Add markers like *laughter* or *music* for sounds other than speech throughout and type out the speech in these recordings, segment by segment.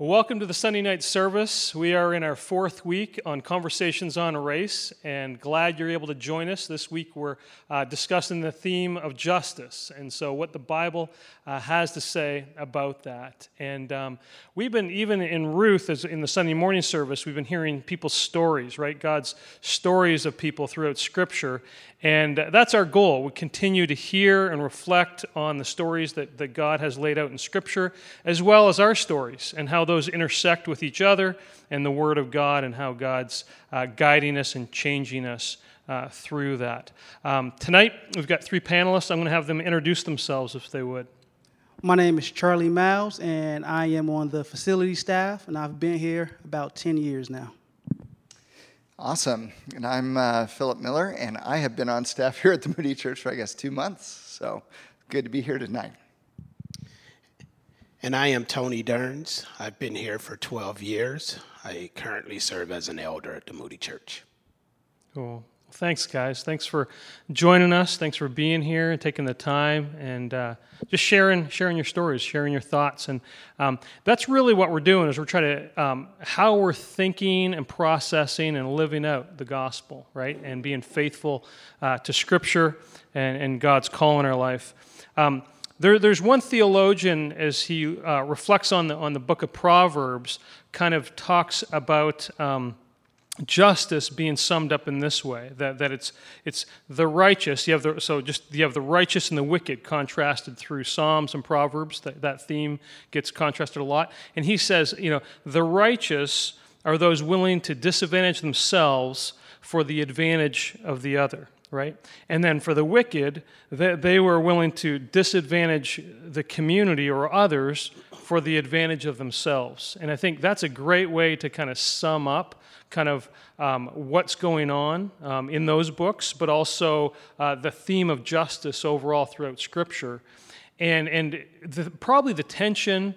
Welcome to the Sunday night service. We are in our fourth week on Conversations on Race, and glad you're able to join us. This week we're uh, discussing the theme of justice, and so what the Bible uh, has to say about that. And um, we've been, even in Ruth, as in the Sunday morning service, we've been hearing people's stories, right? God's stories of people throughout Scripture. And that's our goal. We continue to hear and reflect on the stories that, that God has laid out in Scripture, as well as our stories and how those intersect with each other and the Word of God and how God's uh, guiding us and changing us uh, through that. Um, tonight, we've got three panelists. I'm going to have them introduce themselves if they would. My name is Charlie Miles, and I am on the facility staff, and I've been here about 10 years now. Awesome. And I'm uh, Philip Miller, and I have been on staff *laughs* here at the Moody Church for, I guess, two months. So good to be here tonight. And I am Tony Durns. I've been here for 12 years. I currently serve as an elder at the Moody Church. Cool. Thanks, guys. Thanks for joining us. Thanks for being here and taking the time and uh, just sharing, sharing your stories, sharing your thoughts, and um, that's really what we're doing. Is we're trying to um, how we're thinking and processing and living out the gospel, right, and being faithful uh, to Scripture and, and, God's call in our life. Um, there, there's one theologian as he uh, reflects on the on the book of Proverbs, kind of talks about um, justice being summed up in this way that, that it's, it's the righteous you have the, so just you have the righteous and the wicked contrasted through psalms and proverbs that, that theme gets contrasted a lot. And he says you know the righteous are those willing to disadvantage themselves for the advantage of the other right and then for the wicked they, they were willing to disadvantage the community or others for the advantage of themselves and i think that's a great way to kind of sum up kind of um, what's going on um, in those books, but also uh, the theme of justice overall throughout Scripture. And, and the, probably the tension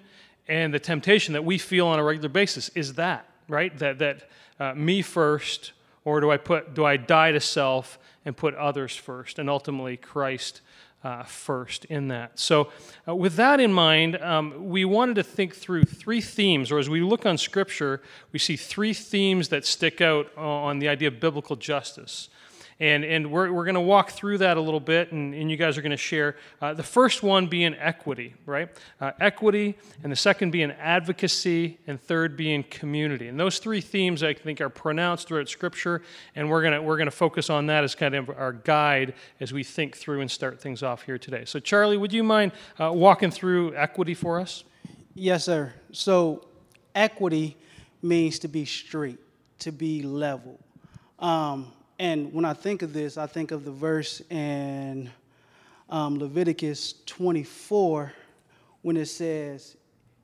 and the temptation that we feel on a regular basis is that, right? That, that uh, me first, or do I, put, do I die to self and put others first, and ultimately Christ uh, first in that. So, uh, with that in mind, um, we wanted to think through three themes, or as we look on Scripture, we see three themes that stick out on the idea of biblical justice. And, and we're, we're going to walk through that a little bit, and, and you guys are going to share. Uh, the first one being equity, right? Uh, equity, and the second being advocacy, and third being community. And those three themes, I think, are pronounced throughout Scripture, and we're going we're to focus on that as kind of our guide as we think through and start things off here today. So, Charlie, would you mind uh, walking through equity for us? Yes, sir. So, equity means to be straight, to be level. Um, and when I think of this, I think of the verse in um, Leviticus 24 when it says,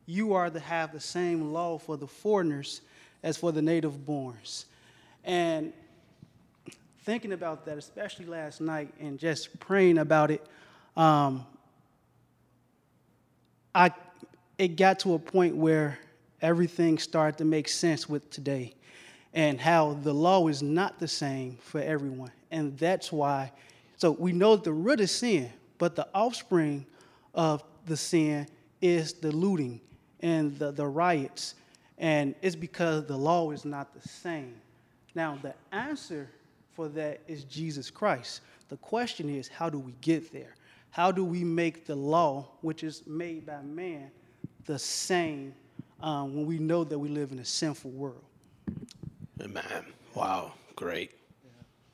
You are to have the same law for the foreigners as for the native borns. And thinking about that, especially last night, and just praying about it, um, I, it got to a point where everything started to make sense with today and how the law is not the same for everyone. And that's why, so we know the root is sin, but the offspring of the sin is the looting and the, the riots. And it's because the law is not the same. Now, the answer for that is Jesus Christ. The question is, how do we get there? How do we make the law, which is made by man, the same um, when we know that we live in a sinful world? Amen. Wow, great.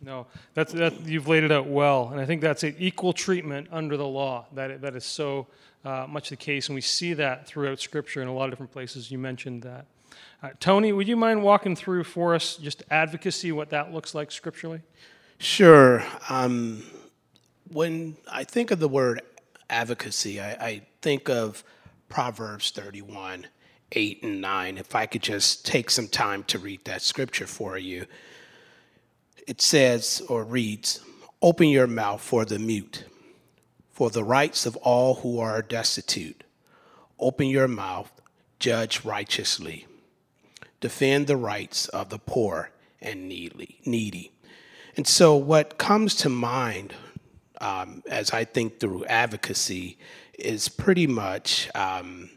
No, that's that you've laid it out well, and I think that's an equal treatment under the law. That that is so uh, much the case, and we see that throughout Scripture in a lot of different places. You mentioned that. Uh, Tony, would you mind walking through for us just advocacy, what that looks like scripturally? Sure. Um, when I think of the word advocacy, I, I think of Proverbs 31 8 and 9, if I could just take some time to read that scripture for you. It says or reads, Open your mouth for the mute, for the rights of all who are destitute. Open your mouth, judge righteously. Defend the rights of the poor and needy. And so, what comes to mind um, as I think through advocacy is pretty much um,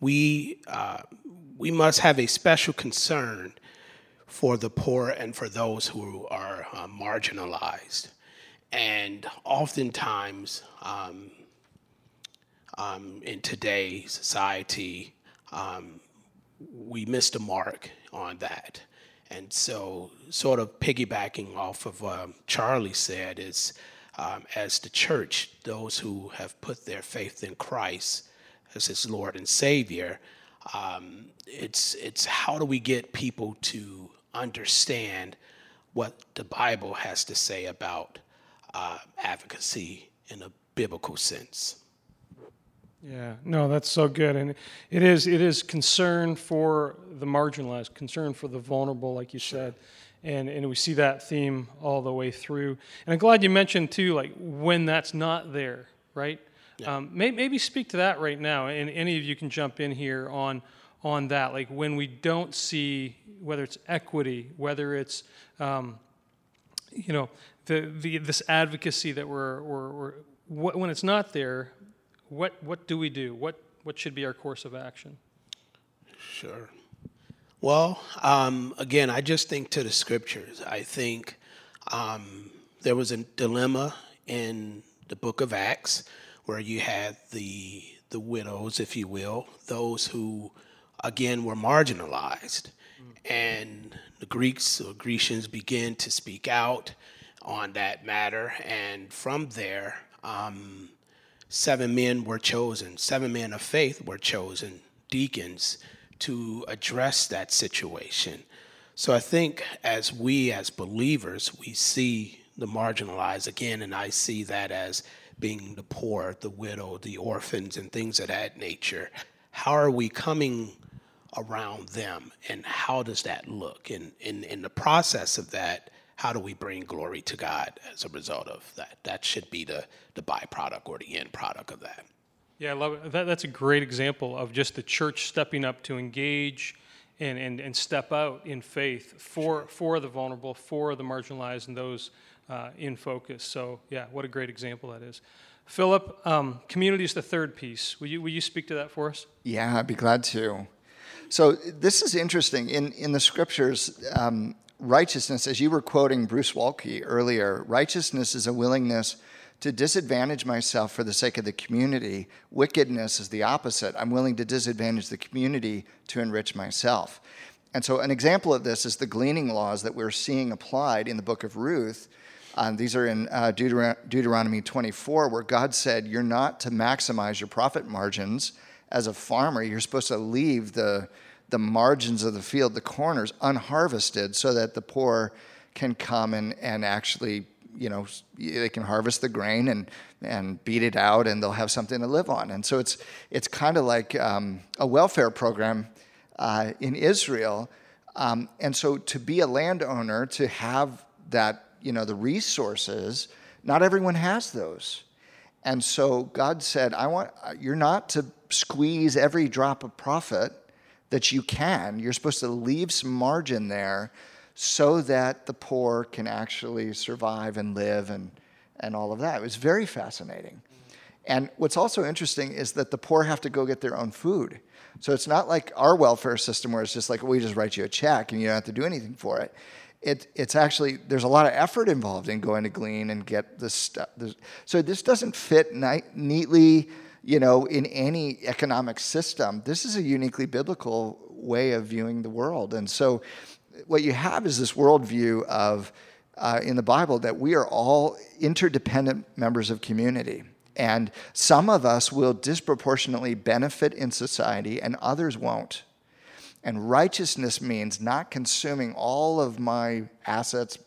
we uh, we must have a special concern for the poor and for those who are uh, marginalized. And oftentimes, um, um, in today's society, um, we missed a mark on that. And so, sort of piggybacking off of um, Charlie said, is um, as the church, those who have put their faith in Christ as his Lord and Savior, um, it's, it's how do we get people to understand what the Bible has to say about uh, advocacy in a biblical sense? Yeah, no, that's so good, and it is it is concern for the marginalized, concern for the vulnerable, like you said, and and we see that theme all the way through. And I'm glad you mentioned too, like when that's not there, right? Yeah. Um, may, maybe speak to that right now, and any of you can jump in here on on that, like when we don't see whether it's equity, whether it's um, you know the, the this advocacy that we're, we're, we're when it's not there what, what do we do? What, what should be our course of action? Sure. Well, um, again, I just think to the scriptures. I think um, there was a dilemma in the book of Acts where you had the the widows, if you will, those who again were marginalized, mm. and the Greeks or Grecians began to speak out on that matter, and from there. Um, seven men were chosen, seven men of faith were chosen, deacons, to address that situation. So I think as we, as believers, we see the marginalized again, and I see that as being the poor, the widow, the orphans, and things of that nature. How are we coming around them, and how does that look? And in, in the process of that, how do we bring glory to God as a result of that? That should be the, the byproduct or the end product of that. Yeah, I love it. That, that's a great example of just the church stepping up to engage and, and, and step out in faith for, for the vulnerable, for the marginalized, and those uh, in focus. So, yeah, what a great example that is. Philip, um, community is the third piece. Will you, will you speak to that for us? Yeah, I'd be glad to. So, this is interesting. In, in the scriptures, um, righteousness, as you were quoting Bruce Waltke earlier, righteousness is a willingness to disadvantage myself for the sake of the community. Wickedness is the opposite. I'm willing to disadvantage the community to enrich myself. And so, an example of this is the gleaning laws that we're seeing applied in the book of Ruth. Um, these are in uh, Deuteron- Deuteronomy 24, where God said, You're not to maximize your profit margins as a farmer. You're supposed to leave the the margins of the field, the corners, unharvested so that the poor can come and, and actually, you know, they can harvest the grain and, and beat it out and they'll have something to live on. And so it's, it's kind of like um, a welfare program uh, in Israel. Um, and so to be a landowner, to have that, you know, the resources, not everyone has those. And so God said, I want, uh, you're not to squeeze every drop of profit that you can. You're supposed to leave some margin there so that the poor can actually survive and live and, and all of that. It was very fascinating. And what's also interesting is that the poor have to go get their own food. So it's not like our welfare system where it's just like, we just write you a check and you don't have to do anything for it. It, it's actually, there's a lot of effort involved in going to glean and get this stuff. So this doesn't fit ni- neatly you know, in any economic system. This is a uniquely biblical way of viewing the world. And so, what you have is this worldview of, uh, in the Bible, that we are all interdependent members of community. And some of us will disproportionately benefit in society, and others won't. And righteousness means not consuming all of my assets,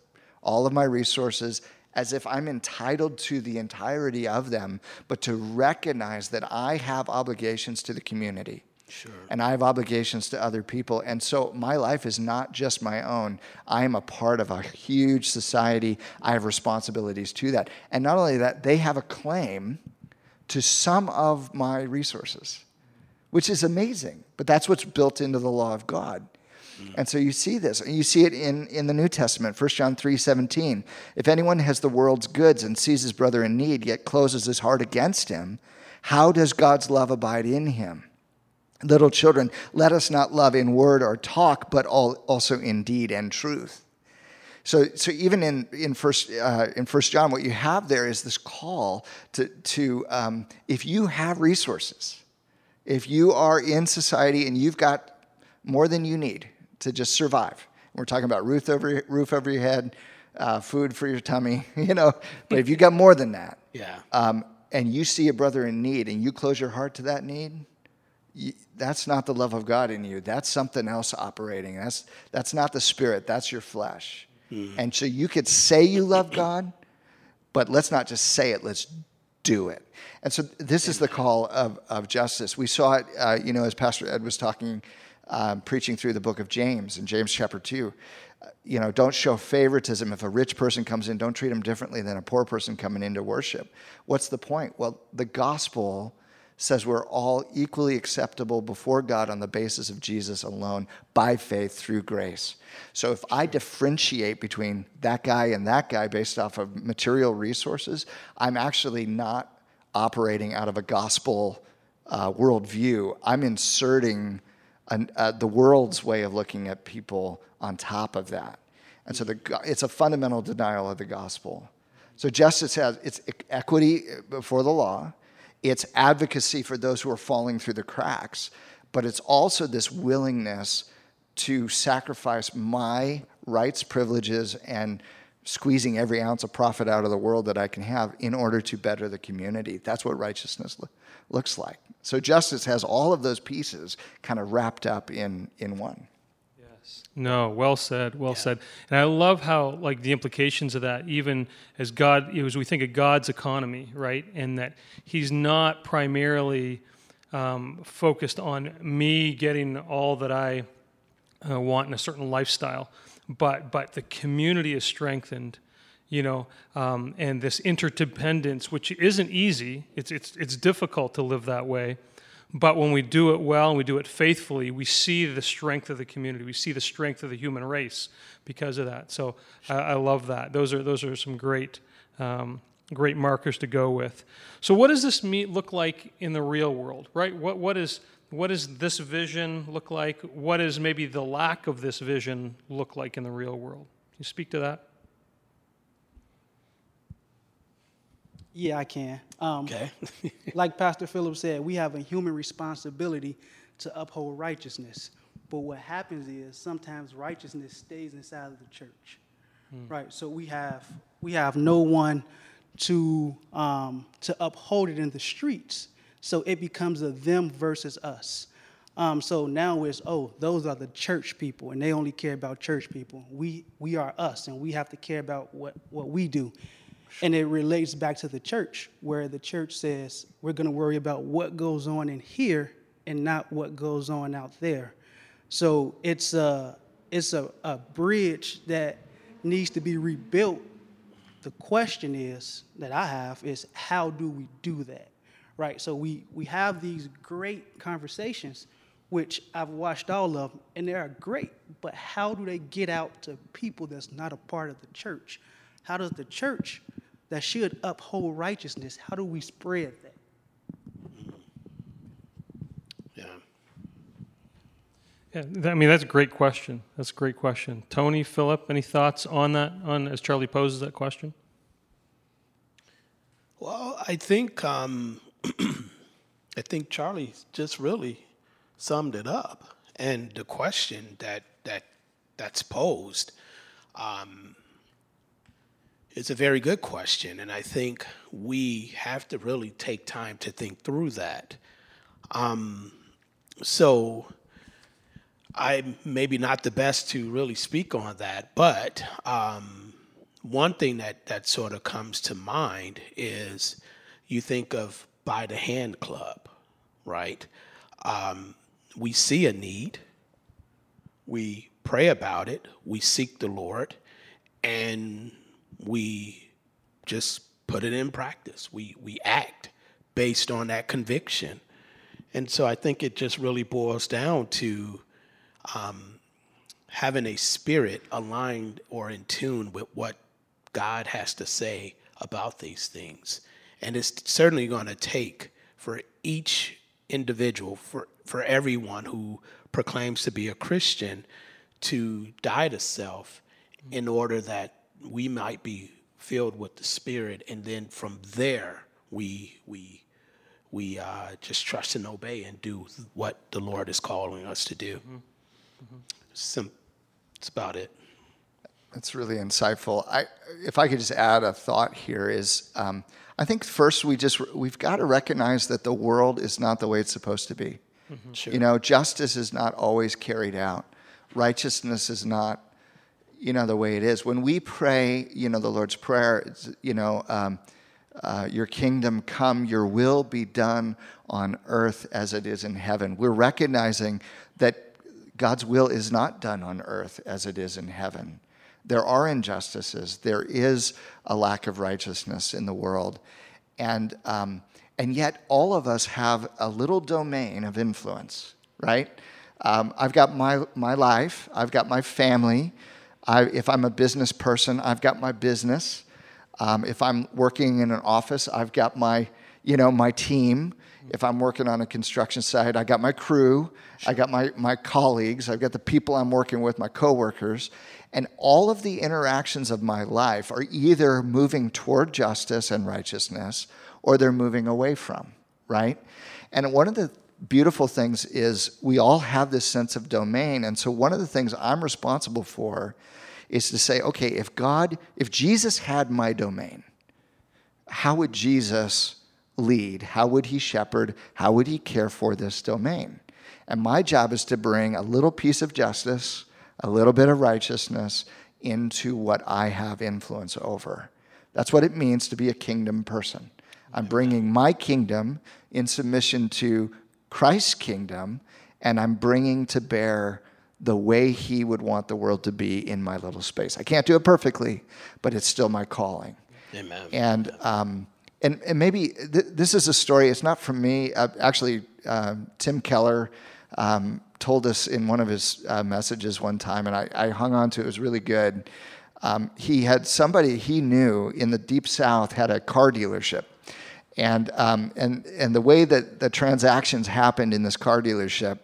all of my resources, as if I'm entitled to the entirety of them, but to recognize that I have obligations to the community. Sure. And I have obligations to other people. And so my life is not just my own. I am a part of a huge society. I have responsibilities to that. And not only that, they have a claim to some of my resources, which is amazing. But that's what's built into the law of God. Mm. And so you see this. And you see it in, in the New Testament, 1 John 3 17. If anyone has the world's goods and sees his brother in need, yet closes his heart against him, how does God's love abide in him? Little children, let us not love in word or talk, but all, also in deed and truth. So, so even in in first uh, in First John, what you have there is this call to to um, if you have resources, if you are in society and you've got more than you need to just survive. We're talking about roof over roof over your head, uh, food for your tummy, *laughs* you know. But if you got more than that, Yeah. um, and you see a brother in need, and you close your heart to that need, you, that's not the love of God in you. That's something else operating. That's that's not the spirit. That's your flesh. And so you could say you love God, but let's not just say it. Let's do it. And so this is the call of, of justice. We saw it, uh, you know, as Pastor Ed was talking, um, preaching through the book of James in James chapter two. Uh, you know, don't show favoritism. If a rich person comes in, don't treat them differently than a poor person coming in to worship. What's the point? Well, the gospel says we're all equally acceptable before God on the basis of Jesus alone by faith through grace. So if I differentiate between that guy and that guy based off of material resources, I'm actually not operating out of a gospel uh, worldview. I'm inserting an, uh, the world's way of looking at people on top of that. And so the, it's a fundamental denial of the gospel. So justice has it's equity before the law, it's advocacy for those who are falling through the cracks, but it's also this willingness to sacrifice my rights, privileges, and squeezing every ounce of profit out of the world that I can have in order to better the community. That's what righteousness lo- looks like. So justice has all of those pieces kind of wrapped up in, in one. No, well said, well said. And I love how like the implications of that, even as God, as we think of God's economy, right, and that He's not primarily um, focused on me getting all that I uh, want in a certain lifestyle, but but the community is strengthened, you know, um, and this interdependence, which isn't easy. It's it's it's difficult to live that way. But when we do it well and we do it faithfully, we see the strength of the community. We see the strength of the human race because of that. So I, I love that. Those are those are some great um, great markers to go with. So what does this meet look like in the real world? Right? What what is what does this vision look like? What does maybe the lack of this vision look like in the real world? Can you speak to that? Yeah, I can. Um, Okay. *laughs* like Pastor Phillips said, we have a human responsibility to uphold righteousness. But what happens is sometimes righteousness stays inside of the church, right? So we have we have no one to um, to uphold it in the streets. So it becomes a them versus us. Um, so now it's oh those are the church people and they only care about church people. We we are us and we have to care about what what we do. And it relates back to the church, where the church says we're going to worry about what goes on in here and not what goes on out there. So it's a it's a, a bridge that needs to be rebuilt. The question is that I have is how do we do that? Right? So we we have these great conversations, which I've watched all of and they are great. But how do they get out to people that's not a part of the church? How does the church that should uphold righteousness, how do we spread that? yeah. Yeah, I mean that's a great question. That's a great question. Tony, Philip, any thoughts on that? On as Charlie poses that question. Well, I think um, *clears throat* I think Charlie just really summed it up, and the question that that that's posed um, is a very good question, and I think we have to really take time to think through that. Um, so. I'm maybe not the best to really speak on that, but um, one thing that, that sort of comes to mind is you think of By the Hand Club, right? Um, we see a need, we pray about it, we seek the Lord, and we just put it in practice. We, we act based on that conviction. And so I think it just really boils down to um, having a spirit aligned or in tune with what God has to say about these things. And it's certainly going to take for each individual, for for everyone who proclaims to be a Christian to die to self in order that we might be filled with the Spirit, and then from there we we we uh, just trust and obey and do what the Lord is calling us to do. Mm-hmm. Mm-hmm. Sim- that's about it. That's really insightful. I, if I could just add a thought here is, um, I think first we just we've got to recognize that the world is not the way it's supposed to be. Mm-hmm. Sure. You know, justice is not always carried out. Righteousness is not, you know, the way it is. When we pray, you know, the Lord's prayer, you know, um, uh, your kingdom come, your will be done on earth as it is in heaven. We're recognizing that God's will is not done on earth as it is in heaven. There are injustices. There is a lack of righteousness in the world. And, um, and yet, all of us have a little domain of influence, right? Um, I've got my, my life, I've got my family. I, if I'm a business person, I've got my business. Um, if I'm working in an office, I've got my, you know, my team. If I'm working on a construction site, I got my crew. I got my, my colleagues, I've got the people I'm working with, my coworkers. And all of the interactions of my life are either moving toward justice and righteousness or they're moving away from, right? And one of the beautiful things is we all have this sense of domain. And so one of the things I'm responsible for is to say, okay, if God, if Jesus had my domain, how would Jesus lead? How would he shepherd? How would he care for this domain? And my job is to bring a little piece of justice a little bit of righteousness into what I have influence over. That's what it means to be a kingdom person. I'm bringing my kingdom in submission to Christ's kingdom, and I'm bringing to bear the way He would want the world to be in my little space. I can't do it perfectly, but it's still my calling. Amen. And um, and, and maybe th- this is a story. It's not from me. Uh, actually, uh, Tim Keller um, told us in one of his uh, messages one time, and I, I, hung on to it. It was really good. Um, he had somebody he knew in the deep south had a car dealership, and um, and and the way that the transactions happened in this car dealership.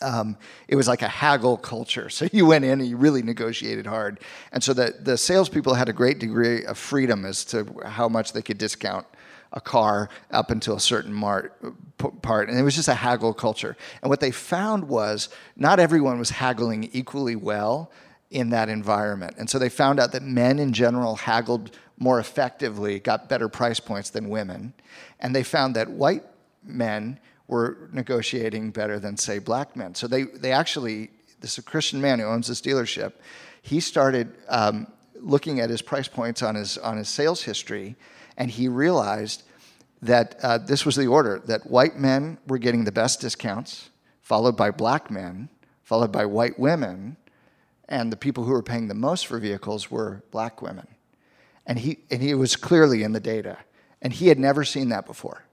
Um, it was like a haggle culture. So you went in and you really negotiated hard. And so the, the salespeople had a great degree of freedom as to how much they could discount a car up until a certain part. And it was just a haggle culture. And what they found was not everyone was haggling equally well in that environment. And so they found out that men in general haggled more effectively, got better price points than women. And they found that white men were negotiating better than, say, black men. So they, they actually, this is a Christian man who owns this dealership, he started um, looking at his price points on his, on his sales history and he realized that uh, this was the order that white men were getting the best discounts, followed by black men, followed by white women, and the people who were paying the most for vehicles were black women. And he, and he was clearly in the data, and he had never seen that before.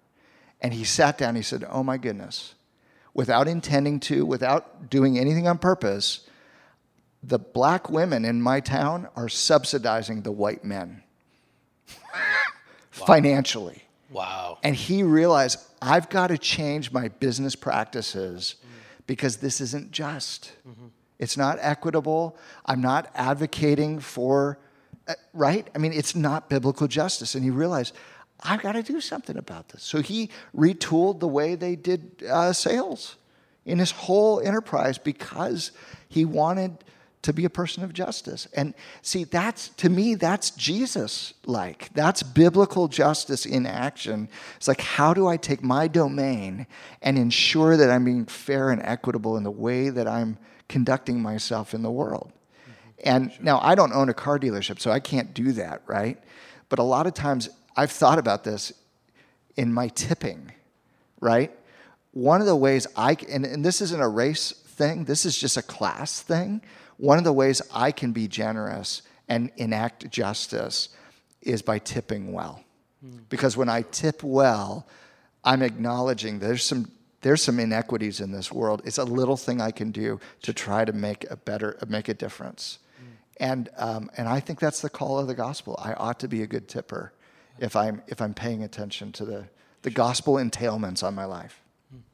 And he sat down, he said, Oh my goodness, without intending to, without doing anything on purpose, the black women in my town are subsidizing the white men wow. financially. Wow. And he realized, I've got to change my business practices mm. because this isn't just. Mm-hmm. It's not equitable. I'm not advocating for, right? I mean, it's not biblical justice. And he realized, I've got to do something about this. So he retooled the way they did uh, sales in his whole enterprise because he wanted to be a person of justice. And see, that's to me, that's Jesus like. That's biblical justice in action. It's like, how do I take my domain and ensure that I'm being fair and equitable in the way that I'm conducting myself in the world? And now I don't own a car dealership, so I can't do that, right? But a lot of times I've thought about this in my tipping, right? One of the ways I, and, and this isn't a race thing, this is just a class thing one of the ways I can be generous and enact justice is by tipping well. Mm. Because when I tip well, I'm acknowledging there's some there's some inequities in this world. It's a little thing I can do to try to make a better make a difference. And um, and I think that's the call of the gospel. I ought to be a good tipper if I'm if I'm paying attention to the the gospel entailments on my life.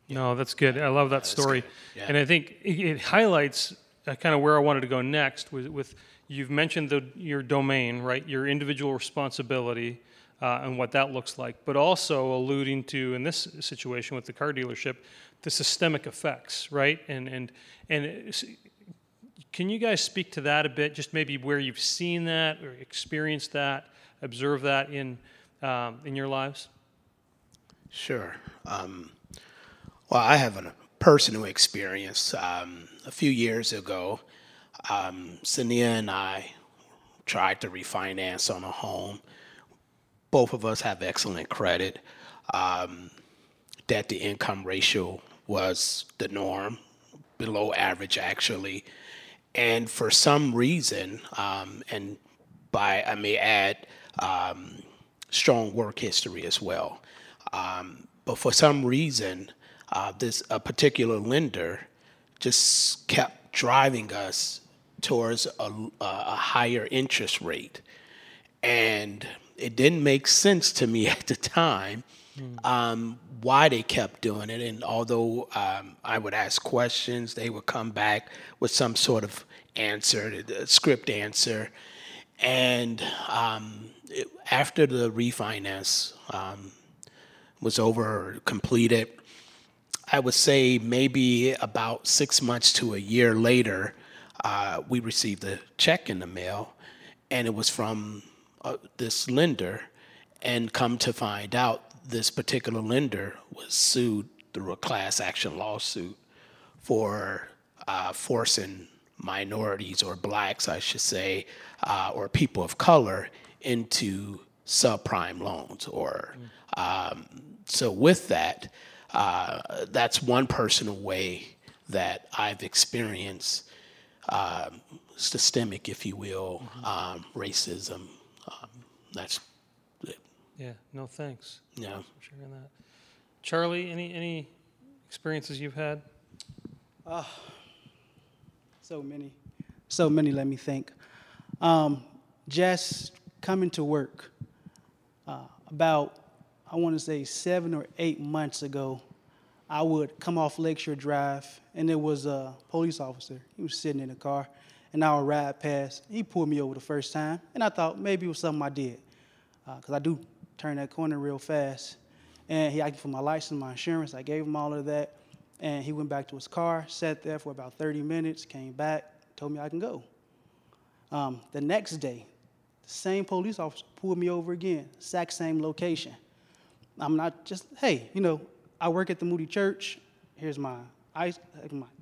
No, that's good. I love that story. Yeah. and I think it, it highlights uh, kind of where I wanted to go next. With, with you've mentioned the, your domain, right? Your individual responsibility uh, and what that looks like, but also alluding to in this situation with the car dealership, the systemic effects, right? And and and it's- can you guys speak to that a bit? Just maybe where you've seen that or experienced that, observed that in um, in your lives. Sure. Um, well, I have a personal experience. Um, a few years ago, um, Sania and I tried to refinance on a home. Both of us have excellent credit. Um, debt to income ratio was the norm, below average actually. And for some reason, um, and by I may add, um, strong work history as well. Um, but for some reason, uh, this a particular lender just kept driving us towards a, a higher interest rate, and it didn't make sense to me *laughs* at the time um, why they kept doing it. And although um, I would ask questions, they would come back with some sort of answer, a script answer. And um, it, after the refinance um, was over or completed, I would say maybe about six months to a year later, uh, we received a check in the mail, and it was from uh, this lender. And come to find out, this particular lender was sued through a class action lawsuit for uh, forcing minorities or blacks, I should say, uh, or people of color into subprime loans. Or um, so with that, uh, that's one personal way that I've experienced um, systemic, if you will, um, racism. Um, that's. Yeah. No, thanks. Yeah. for sharing that. Charlie, any any experiences you've had? So many, so many. Let me think. Um, just coming to work uh, about, I want to say seven or eight months ago, I would come off Lakeshore Drive, and there was a police officer. He was sitting in a car, and I would ride past. He pulled me over the first time, and I thought maybe it was something I did, because I do turn that corner real fast. And he asked for my license, my insurance. I gave him all of that, and he went back to his car, sat there for about 30 minutes, came back, told me I can go. Um, the next day, the same police officer pulled me over again, exact same location. I'm not just, hey, you know, I work at the Moody Church. Here's my, my,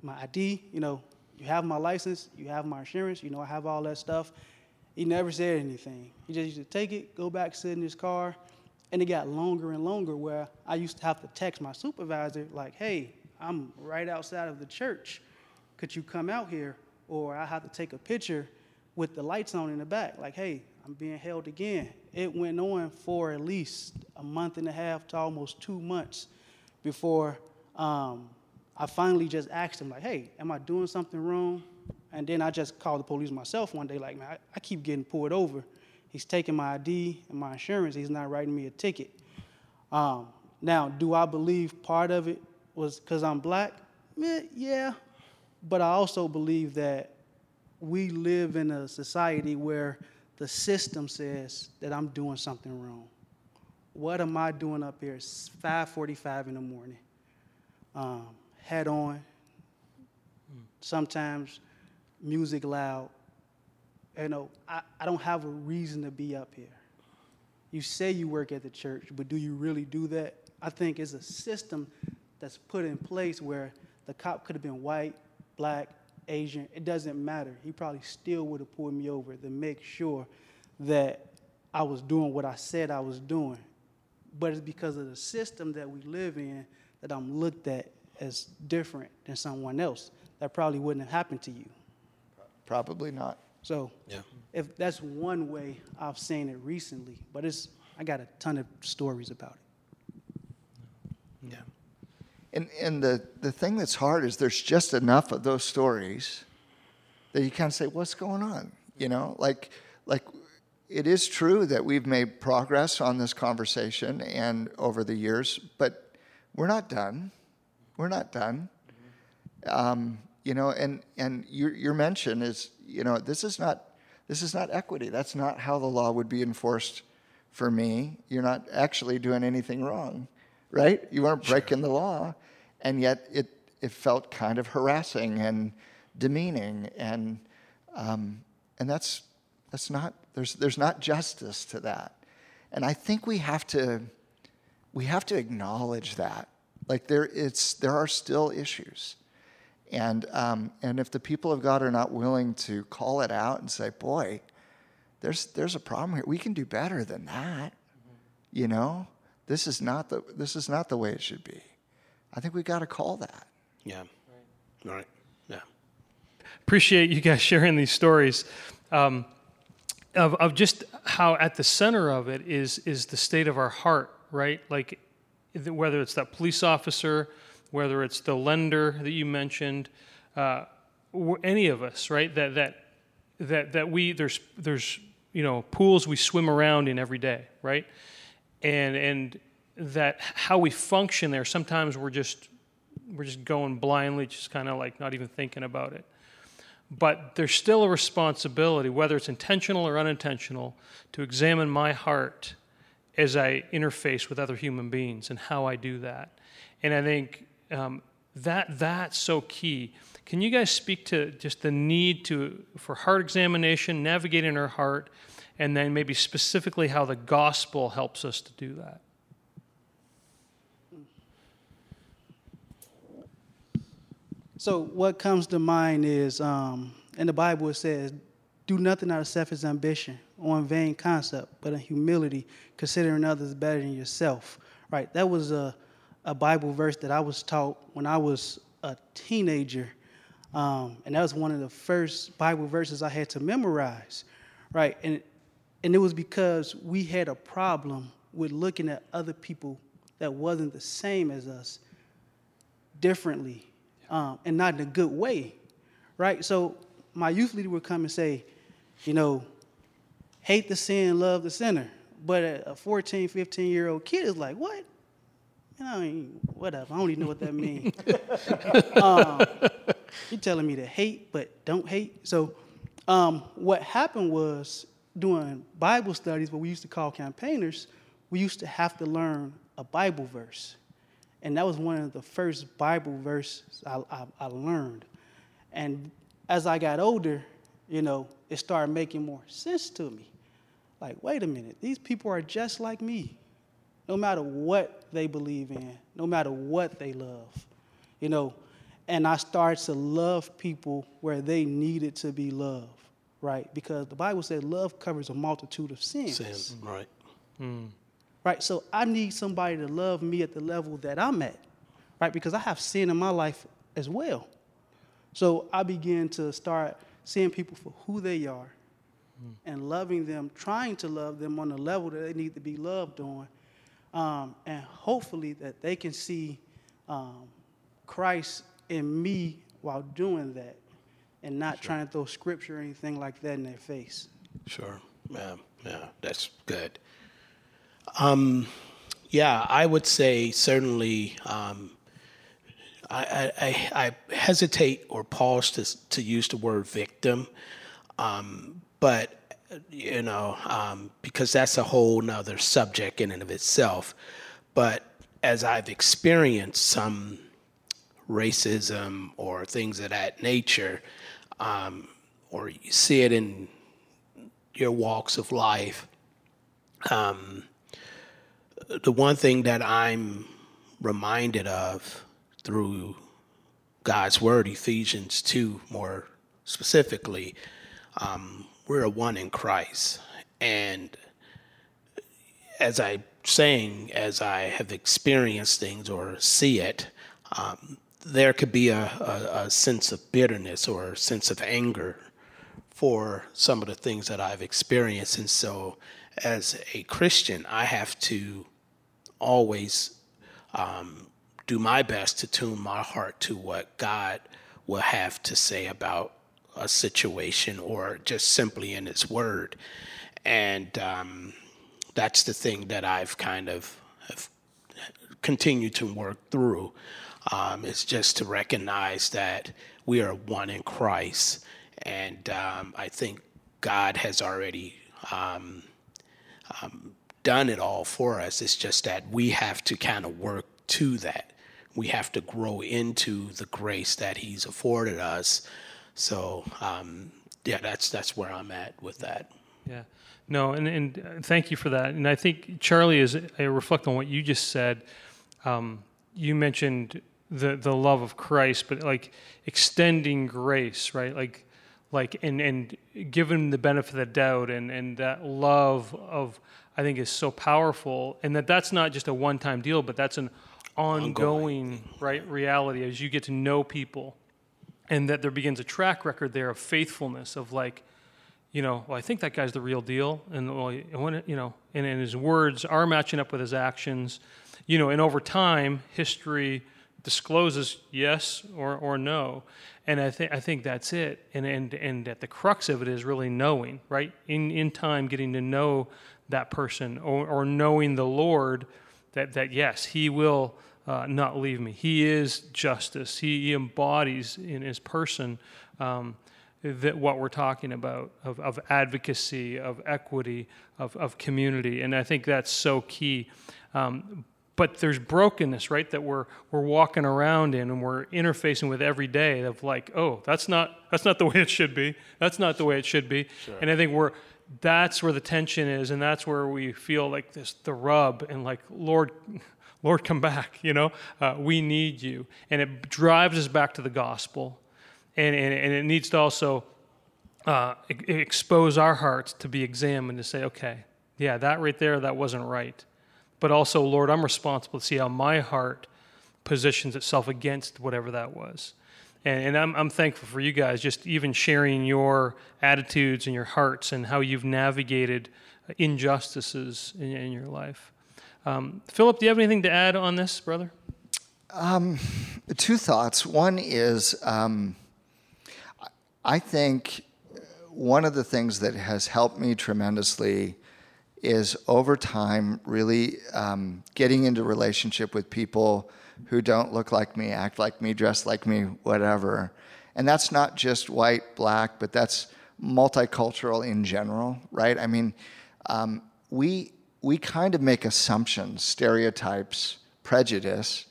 my ID. You know, you have my license, you have my insurance. You know, I have all that stuff. He never said anything. He just used to take it, go back, sit in his car, and it got longer and longer where I used to have to text my supervisor, like, hey, I'm right outside of the church. Could you come out here? Or I have to take a picture with the lights on in the back, like, hey, I'm being held again. It went on for at least a month and a half to almost two months before um, I finally just asked him, like, hey, am I doing something wrong? And then I just called the police myself one day, like, man, I, I keep getting pulled over. He's taking my ID and my insurance. He's not writing me a ticket. Um, now, do I believe part of it was because I'm black? Yeah. But I also believe that we live in a society where the system says that I'm doing something wrong. What am I doing up here? It's 5:45 in the morning. Um, hat on. Sometimes music loud. You know, I, I don't have a reason to be up here. You say you work at the church, but do you really do that? I think it's a system that's put in place where the cop could have been white, black, Asian. It doesn't matter. He probably still would have pulled me over to make sure that I was doing what I said I was doing. But it's because of the system that we live in that I'm looked at as different than someone else. That probably wouldn't have happened to you. Probably not. So Yeah. if that's one way I've seen it recently, but it's I got a ton of stories about it. Yeah. And and the the thing that's hard is there's just enough of those stories that you kind of say, what's going on? You know, like like it is true that we've made progress on this conversation and over the years, but we're not done. We're not done. Um, you know, and and your your mention is, you know, this is not this is not equity. That's not how the law would be enforced for me. You're not actually doing anything wrong, right? You weren't breaking the law, and yet it it felt kind of harassing and demeaning, and um, and that's that's not there's there's not justice to that, and I think we have to we have to acknowledge that like there it's there are still issues and, um, and if the people of God are not willing to call it out and say, boy, there's, there's a problem here, we can do better than that. You know, this is not the, this is not the way it should be. I think we've got to call that. Yeah. Right. right. Yeah. Appreciate you guys *laughs* sharing these stories. Um, of, of just how at the center of it is is the state of our heart, right? Like whether it's that police officer whether it's the lender that you mentioned, uh, any of us, right? That that that that we there's there's you know pools we swim around in every day, right? And and that how we function there. Sometimes we're just we're just going blindly, just kind of like not even thinking about it. But there's still a responsibility, whether it's intentional or unintentional, to examine my heart as I interface with other human beings and how I do that. And I think um, that that's so key. Can you guys speak to just the need to for heart examination, navigating our heart, and then maybe specifically how the gospel helps us to do that? So what comes to mind is um, in the Bible it says, "Do nothing out of selfish ambition or in vain concept, but in humility, considering others better than yourself." Right. That was a a Bible verse that I was taught when I was a teenager. Um, and that was one of the first Bible verses I had to memorize, right? And, and it was because we had a problem with looking at other people that wasn't the same as us differently um, and not in a good way, right? So my youth leader would come and say, you know, hate the sin, love the sinner. But a 14, 15 year old kid is like, what? You know, whatever. I don't even know what that *laughs* means. *laughs* um, you're telling me to hate, but don't hate. So, um, what happened was doing Bible studies, what we used to call campaigners, we used to have to learn a Bible verse. And that was one of the first Bible verses I, I, I learned. And as I got older, you know, it started making more sense to me. Like, wait a minute, these people are just like me no matter what they believe in, no matter what they love. You know, and I started to love people where they needed to be loved, right? Because the Bible says love covers a multitude of sins. Sin, right. Mm. Right, so I need somebody to love me at the level that I'm at, right? Because I have sin in my life as well. So I began to start seeing people for who they are mm. and loving them, trying to love them on the level that they need to be loved on um, and hopefully that they can see um, Christ in me while doing that and not sure. trying to throw scripture or anything like that in their face. Sure. Yeah, yeah, that's good. Um, yeah, I would say certainly. Um, I, I, I, hesitate or pause to to use the word victim, um, but you know, um, because that's a whole nother subject in and of itself. But as I've experienced some racism or things of that nature, um, or you see it in your walks of life, um, the one thing that I'm reminded of through God's word, Ephesians 2 more specifically, um, we're one in Christ. And as I saying, as I have experienced things or see it, um, there could be a, a, a, sense of bitterness or a sense of anger for some of the things that I've experienced. And so, as a Christian, I have to always um, do my best to tune my heart to what God will have to say about a situation or just simply in His Word. And um, that's the thing that I've kind of have continued to work through. Um, it's just to recognize that we are one in Christ. And um, I think God has already um, um, done it all for us. It's just that we have to kind of work to that. We have to grow into the grace that He's afforded us. So, um, yeah, that's that's where I'm at with that. Yeah. No, and, and uh, thank you for that. And I think, Charlie, as I reflect on what you just said, um, you mentioned the, the love of Christ, but like extending grace, right? Like, like and, and given the benefit of the doubt and, and that love of, I think is so powerful. And that that's not just a one time deal, but that's an ongoing, ongoing, right, reality as you get to know people. And that there begins a track record there of faithfulness, of like, you know, well, I think that guy's the real deal, and well, when you know, and, and his words are matching up with his actions, you know, and over time, history discloses yes or, or no, and I think I think that's it, and and and at the crux of it is really knowing, right? In in time, getting to know that person, or, or knowing the Lord, that that yes, He will uh, not leave me. He is justice. He, embodies in His person. Um, that what we're talking about of, of advocacy, of equity, of, of community. And I think that's so key. Um, but there's brokenness, right, that we're, we're walking around in and we're interfacing with every day of like, oh, that's not, that's not the *laughs* way it should be. That's not the way it should be. Sure. And I think we're, that's where the tension is. And that's where we feel like this, the rub and like, Lord, Lord, come back, you know, uh, we need you. And it drives us back to the gospel and, and, and it needs to also uh, expose our hearts to be examined to say, okay, yeah, that right there, that wasn't right. But also, Lord, I'm responsible to see how my heart positions itself against whatever that was. And, and I'm, I'm thankful for you guys just even sharing your attitudes and your hearts and how you've navigated injustices in, in your life. Um, Philip, do you have anything to add on this, brother? Um, two thoughts. One is um, I think one of the things that has helped me tremendously is over time really um, getting into relationship with people who don't look like me, act like me, dress like me, whatever. And that's not just white, black, but that's multicultural in general, right? I mean, um, we we kind of make assumptions, stereotypes, prejudice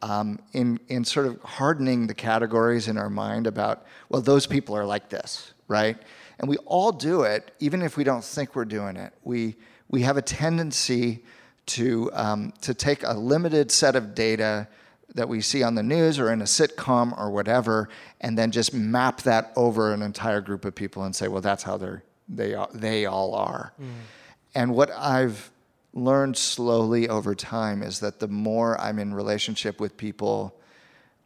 um, in, in sort of hardening the categories in our mind about, well, those people are like this, right? And we all do it, even if we don't think we're doing it. We, we have a tendency to, um, to take a limited set of data that we see on the news or in a sitcom or whatever, and then just map that over an entire group of people and say, well, that's how they're, they, are, they all are. Mm. And what I've learned slowly over time is that the more I'm in relationship with people,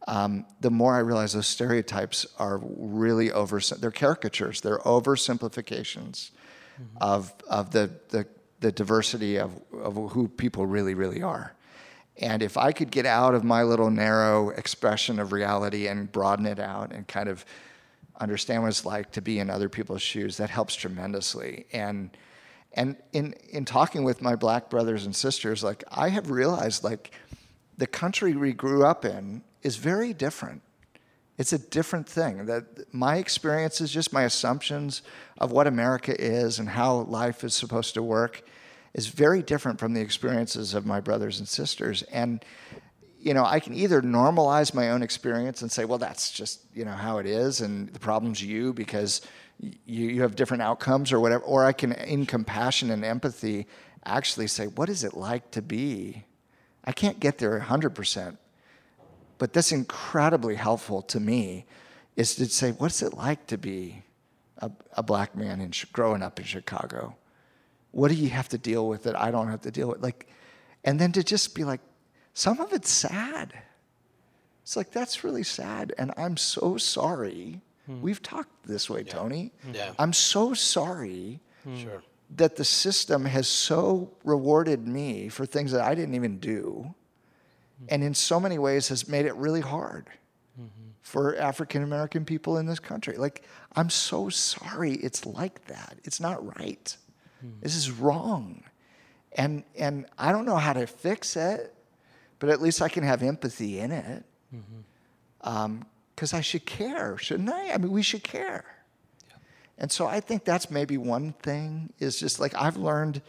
um, the more I realize those stereotypes are really over. They're caricatures. They're oversimplifications mm-hmm. of of the, the the diversity of of who people really really are. And if I could get out of my little narrow expression of reality and broaden it out and kind of understand what it's like to be in other people's shoes, that helps tremendously. And and in, in talking with my black brothers and sisters, like I have realized like the country we grew up in is very different. It's a different thing. That my experiences, just my assumptions of what America is and how life is supposed to work, is very different from the experiences of my brothers and sisters. And you know, I can either normalize my own experience and say, well, that's just you know how it is, and the problem's you because you, you have different outcomes or whatever. Or I can, in compassion and empathy, actually say, what is it like to be? I can't get there 100%, but that's incredibly helpful to me is to say, what's it like to be a, a black man in, growing up in Chicago? What do you have to deal with that I don't have to deal with? Like, and then to just be like, some of it's sad. It's like, that's really sad. And I'm so sorry Hmm. We've talked this way, yeah. Tony. Yeah. I'm so sorry hmm. sure. that the system has so rewarded me for things that I didn't even do, hmm. and in so many ways has made it really hard mm-hmm. for African American people in this country. Like, I'm so sorry it's like that. It's not right. Hmm. This is wrong. And, and I don't know how to fix it, but at least I can have empathy in it Because I should care, shouldn't I? I mean, we should care. And so I think that's maybe one thing is just like I've learned,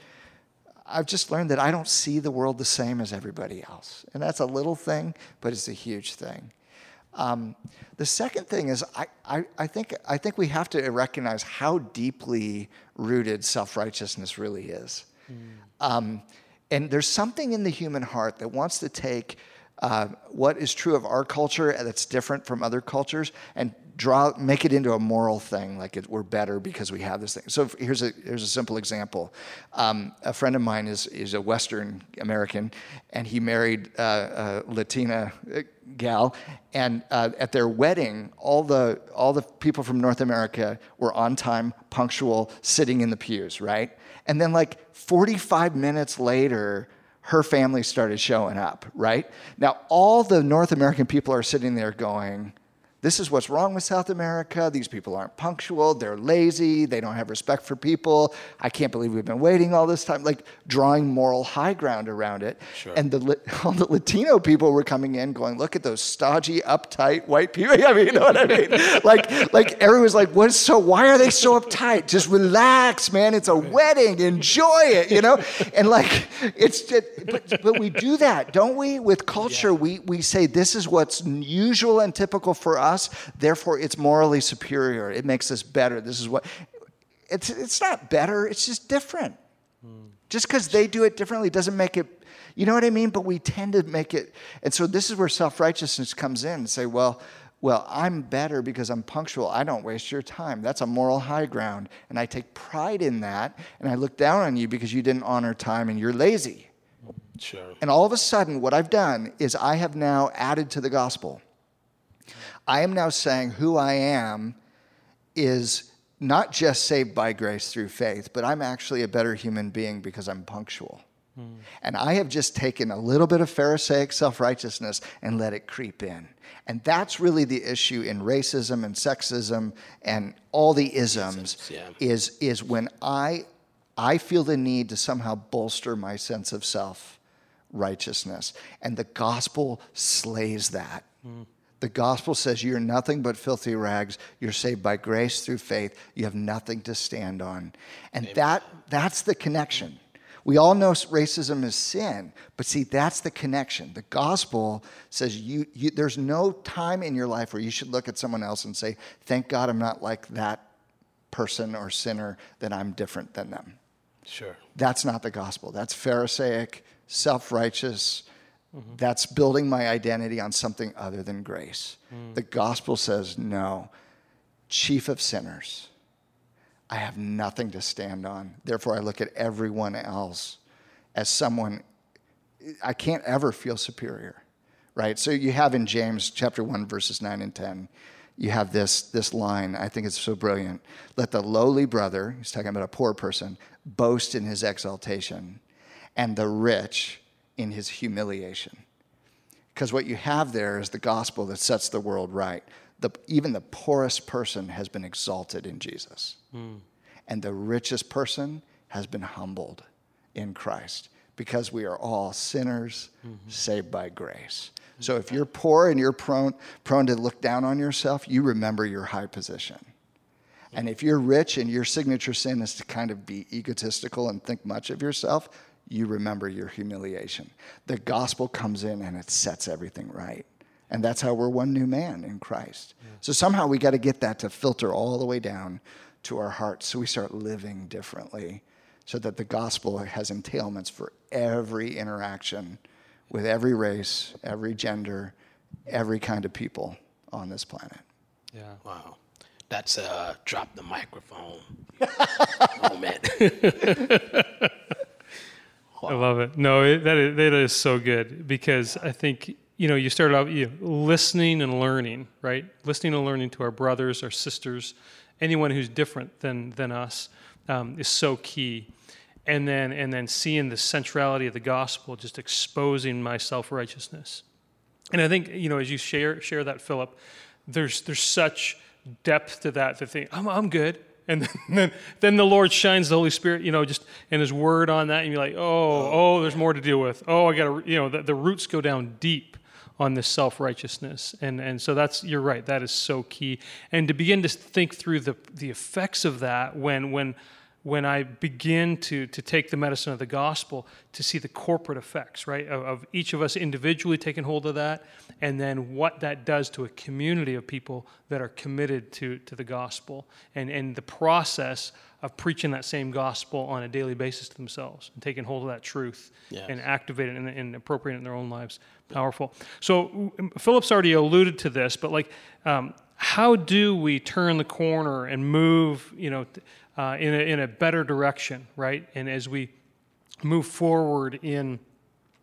I've just learned that I don't see the world the same as everybody else. And that's a little thing, but it's a huge thing. Um, the second thing is I, I, I, think, I think we have to recognize how deeply rooted self righteousness really is. Mm. Um, and there's something in the human heart that wants to take uh, what is true of our culture that's different from other cultures and draw make it into a moral thing like it, we're better because we have this thing. So here's a here's a simple example. Um, a friend of mine is is a western american and he married uh, a latina uh, gal and uh, at their wedding all the all the people from north america were on time punctual sitting in the pews right? And then like 45 minutes later her family started showing up right? Now all the north american people are sitting there going this is what's wrong with South America. These people aren't punctual. They're lazy. They don't have respect for people. I can't believe we've been waiting all this time. Like drawing moral high ground around it. Sure. And the, *laughs* all the Latino people were coming in going, look at those stodgy, uptight white people. *laughs* I mean, you know what I mean? *laughs* like, like everyone's like, what's so, why are they so uptight? Just relax, man. It's a wedding. Enjoy it, you know? And like, it's just, but, but we do that, don't we? With culture, yeah. we, we say this is what's usual and typical for us us, therefore it's morally superior. It makes us better. This is what it's it's not better, it's just different. Hmm. Just because they do it differently doesn't make it you know what I mean? But we tend to make it and so this is where self-righteousness comes in and say, well, well, I'm better because I'm punctual. I don't waste your time. That's a moral high ground. And I take pride in that. And I look down on you because you didn't honor time and you're lazy. Sure. And all of a sudden, what I've done is I have now added to the gospel. I am now saying who I am is not just saved by grace through faith, but I'm actually a better human being because I'm punctual. Mm. And I have just taken a little bit of Pharisaic self righteousness and let it creep in. And that's really the issue in racism and sexism and all the isms yeah. is, is when I, I feel the need to somehow bolster my sense of self righteousness. And the gospel slays that. Mm. The gospel says you're nothing but filthy rags. You're saved by grace through faith. You have nothing to stand on. And that, that's the connection. We all know racism is sin, but see, that's the connection. The gospel says you, you, there's no time in your life where you should look at someone else and say, Thank God I'm not like that person or sinner, that I'm different than them. Sure. That's not the gospel. That's Pharisaic, self righteous, Mm-hmm. That's building my identity on something other than grace. Mm. The gospel says, no, chief of sinners, I have nothing to stand on. Therefore, I look at everyone else as someone, I can't ever feel superior, right? So you have in James chapter 1, verses 9 and 10, you have this, this line. I think it's so brilliant. Let the lowly brother, he's talking about a poor person, boast in his exaltation, and the rich in his humiliation. Because what you have there is the gospel that sets the world right. The, even the poorest person has been exalted in Jesus. Mm. And the richest person has been humbled in Christ because we are all sinners mm-hmm. saved by grace. So if you're poor and you're prone, prone to look down on yourself, you remember your high position. And if you're rich and your signature sin is to kind of be egotistical and think much of yourself, you remember your humiliation. The gospel comes in and it sets everything right. And that's how we're one new man in Christ. Yeah. So somehow we got to get that to filter all the way down to our hearts so we start living differently so that the gospel has entailments for every interaction with every race, every gender, every kind of people on this planet. Yeah. Wow. That's uh drop the microphone. *laughs* oh *laughs* man. I love it. No, it, that is, that is so good because I think you know you started out you know, listening and learning, right? Listening and learning to our brothers, our sisters, anyone who's different than than us um, is so key. And then and then seeing the centrality of the gospel, just exposing my self righteousness. And I think you know as you share share that, Philip, there's there's such depth to that to think I'm I'm good. And *laughs* then, then the Lord shines the Holy Spirit, you know, just in His Word on that, and you're like, oh, oh, oh there's more to deal with. Oh, I got to, you know, the, the roots go down deep on this self righteousness. And, and so that's, you're right, that is so key. And to begin to think through the, the effects of that when, when, when I begin to, to take the medicine of the gospel to see the corporate effects, right, of, of, each of us individually taking hold of that, and then what that does to a community of people that are committed to, to the gospel, and, and the process of preaching that same gospel on a daily basis to themselves and taking hold of that truth yes. and activating and, and appropriating it in their own lives. Powerful. So Philip's already alluded to this, but like, um, how do we turn the corner and move, you know, uh, in, a, in a better direction, right? And as we move forward in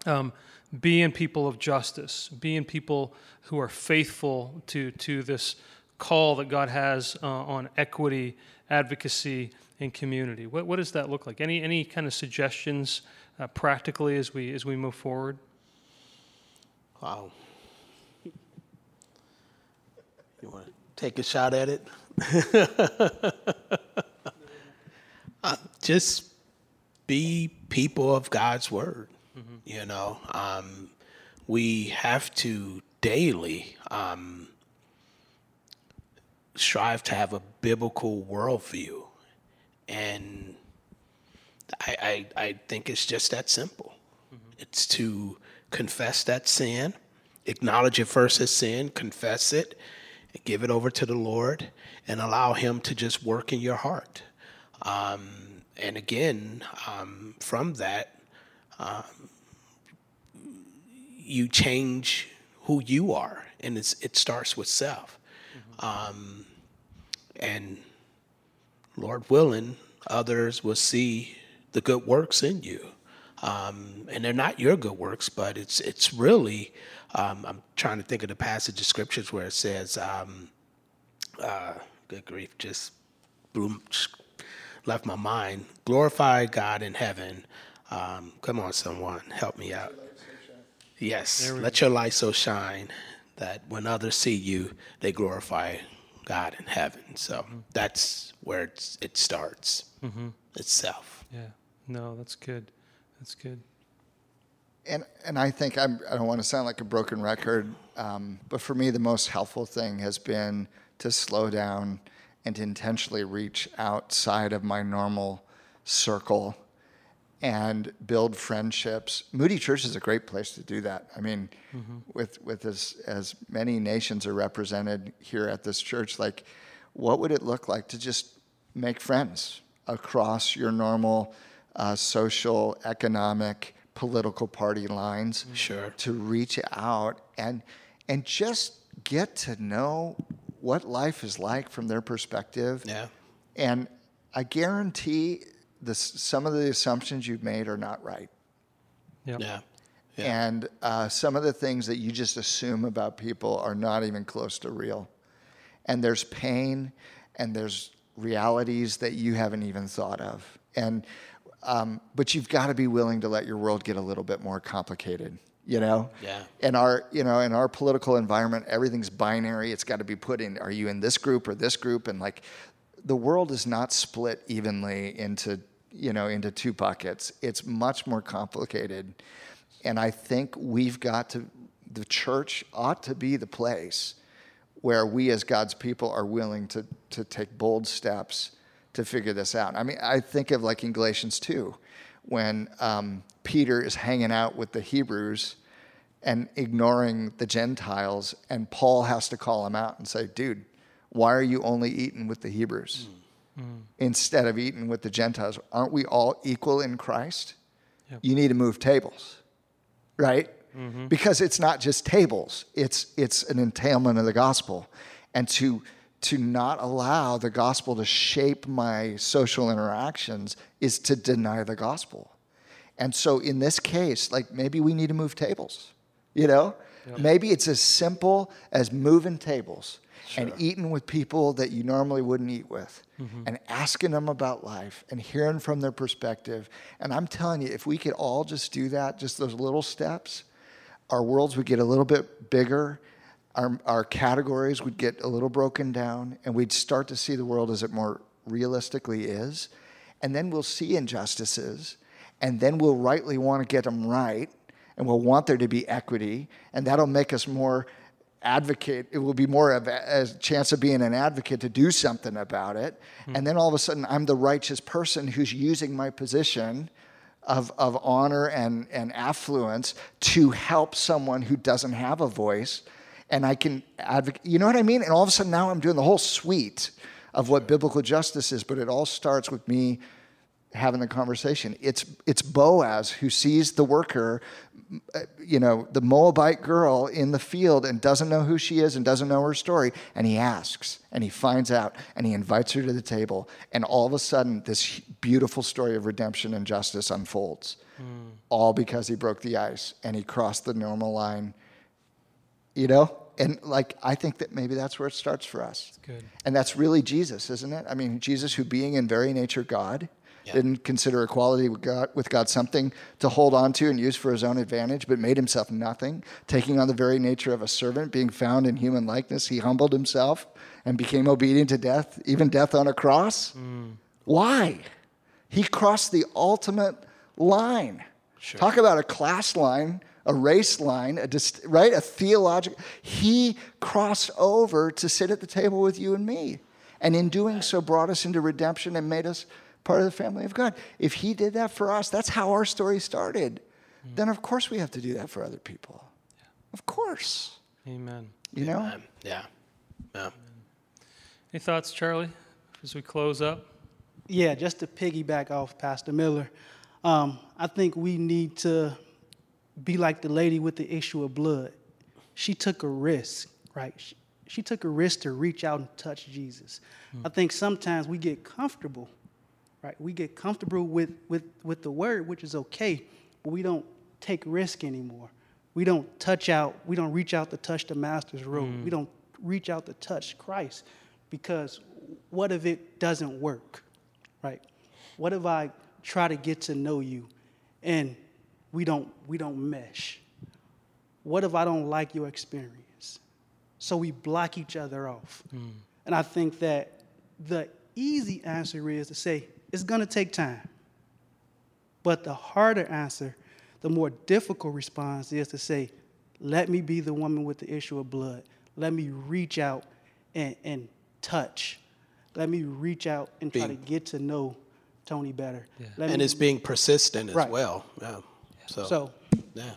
um, being people of justice, being people who are faithful to, to this call that God has uh, on equity, advocacy, and community. What, what does that look like? Any, any kind of suggestions uh, practically as we, as we move forward? Wow. You want to take a shot at it? *laughs* Uh, just be people of God's word. Mm-hmm. You know, um, we have to daily um, strive to have a biblical worldview, and I, I, I think it's just that simple. Mm-hmm. It's to confess that sin, acknowledge it first as sin, confess it, give it over to the Lord, and allow Him to just work in your heart. Um, and again, um, from that, um, you change who you are, and it starts with self. Mm-hmm. Um, and Lord willing, others will see the good works in you. Um, and they're not your good works, but it's it's really. Um, I'm trying to think of the passage of scriptures where it says, um, uh, "Good grief, just left my mind. Glorify God in heaven. Um, come on, someone, help me out. Yes, let your light so shine that when others see you, they glorify God in heaven. So mm-hmm. that's where it starts mm-hmm. itself. Yeah. No, that's good. That's good. And and I think I'm, I do not want to sound like a broken record, um, but for me the most helpful thing has been to slow down and to intentionally reach outside of my normal circle and build friendships. Moody Church is a great place to do that. I mean, mm-hmm. with with as as many nations are represented here at this church, like, what would it look like to just make friends across your normal uh, social, economic, political party lines? Sure. To reach out and and just get to know what life is like from their perspective. Yeah. And I guarantee this, some of the assumptions you've made are not right. Yep. Yeah. Yeah. And uh, some of the things that you just assume about people are not even close to real. And there's pain and there's realities that you haven't even thought of. And um, but you've got to be willing to let your world get a little bit more complicated you know? Yeah. In our you know in our political environment everything's binary. It's got to be put in are you in this group or this group? And like the world is not split evenly into you know into two buckets. It's much more complicated. And i think we've got to the church ought to be the place where we as god's people are willing to to take bold steps to figure this out i mean i think of like in galatians 2 when um, Peter is hanging out with the Hebrews and ignoring the Gentiles, and Paul has to call him out and say, dude, why are you only eating with the Hebrews mm. instead of eating with the Gentiles? Aren't we all equal in Christ? Yep. You need to move tables, right? Mm-hmm. Because it's not just tables, it's, it's an entailment of the gospel. And to, to not allow the gospel to shape my social interactions is to deny the gospel. And so in this case, like maybe we need to move tables, you know? Yep. Maybe it's as simple as moving tables sure. and eating with people that you normally wouldn't eat with mm-hmm. and asking them about life and hearing from their perspective. And I'm telling you, if we could all just do that, just those little steps, our worlds would get a little bit bigger. Our, our categories would get a little broken down, and we'd start to see the world as it more realistically is. And then we'll see injustices and then we'll rightly want to get them right, and we'll want there to be equity, and that'll make us more advocate. It will be more of a, chance of being an advocate to do something about it. Hmm. And then all of a sudden, I'm the righteous person who's using my position of, of honor and, and affluence to help someone who doesn't have a voice. And I can advocate, you know what I mean? And all of a sudden, now I'm doing the whole suite of what biblical justice is, but it all starts with me having the conversation. It's it's Boaz who sees the worker, uh, you know, the Moabite girl in the field and doesn't know who she is and doesn't know her story, and he asks and he finds out and he invites her to the table, and all of a sudden this beautiful story of redemption and justice unfolds, all because he broke the ice and he crossed the normal line. You know, and like I think that maybe that's where it starts for us. good. And that's really Jesus, isn't it? I mean, Jesus, who being in very nature God, didn't consider equality with God, with God something to hold on to and use for his own advantage, but made himself nothing, taking on the very nature of a servant, being found in human likeness. He humbled himself and became obedient to death, even death on a cross. Mm. Why? He crossed the ultimate line. Talk about a class line, a race line, a dist- right? A theological. He crossed over to sit at the table with you and me. And in doing so, brought us into redemption and made us part of the family of God. If He did that for us, that's how our story started. Then, of course, we have to do that for other people. Of course. Amen. You know? Um, yeah. Yeah. Any thoughts, Charlie, as we close up? Yeah, just to piggyback off Pastor Miller, um, I think we need to be like the lady with the issue of blood. She took a risk, right? She, she took a risk to reach out and touch Jesus. I think sometimes we get comfortable, right? We get comfortable with, with, with the word, which is okay, but we don't take risk anymore. We don't touch out, we don't reach out to touch the master's robe. Mm. We don't reach out to touch Christ because what if it doesn't work, right? What if I try to get to know you and we don't, we don't mesh? What if I don't like your experience? So we block each other off. Hmm. And I think that the easy answer is to say, it's going to take time. But the harder answer, the more difficult response is to say, let me be the woman with the issue of blood. Let me reach out and, and touch. Let me reach out and try to get to know Tony better. Let And me- it's being persistent as Right. well. Yeah. So, so yeah.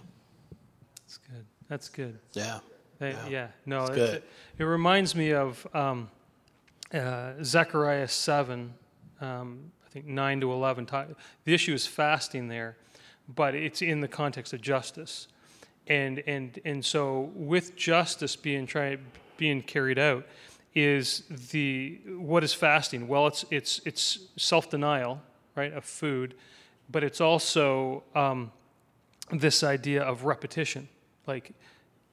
That's good. That's good. Yeah. They- yeah. no, It's it, good. It, it reminds me of um, uh, Zechariah 7, um, I think 9 to 11. Ta- the issue is fasting there, but it's in the context of justice. And, and, and so, with justice being, try, being carried out, is the what is fasting? Well, it's, it's, it's self denial, right, of food, but it's also um, this idea of repetition like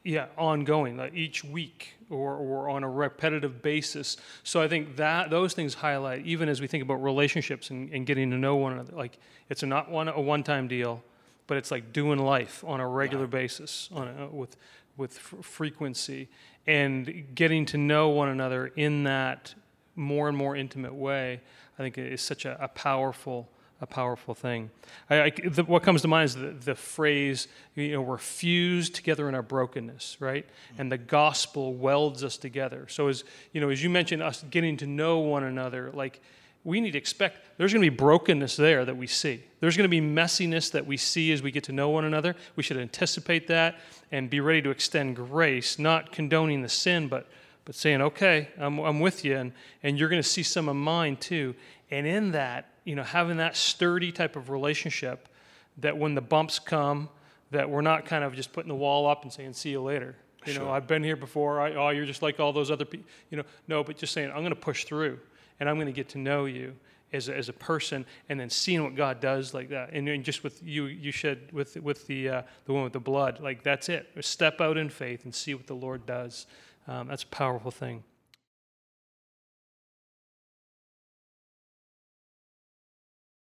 yeah ongoing like each week or, or on a repetitive basis. So i think that those things highlight even as we think about relationships and, and getting to know one another like it's a not one a one-time deal but it's like doing life on a regular basis on a, with with fr- frequency. And getting to know one another in that more and more intimate way i think is such a, a powerful a powerful thing. I, I- the, what comes to mind is the, the phrase, you know, we're fused together in our brokenness, right? Mm-hmm. And the gospel welds us together. So as you know, as you mentioned, us getting to know one another, like we need to expect there's going to be brokenness there that we see. There's going to be messiness that we see as we get to know one another. We should anticipate that and be ready to extend grace, not condoning the sin, but but saying, okay, I'm, I'm with you, and, and you're going to see some of mine too. And in that, you know, having that sturdy type of relationship that when the bumps come, that we're not kind of just putting the wall up and saying, see you later. You know, I've been here before. I, oh, you're just like all those other people. You know, no, but just saying, I'm going to push through, and I'm going to get to know you as a, as a person, and then seeing what God does like that. And, and just with you, you shed with with the uh, the one with the blood, like that's it. Step out in faith and see what the Lord does. Um, that's a powerful thing.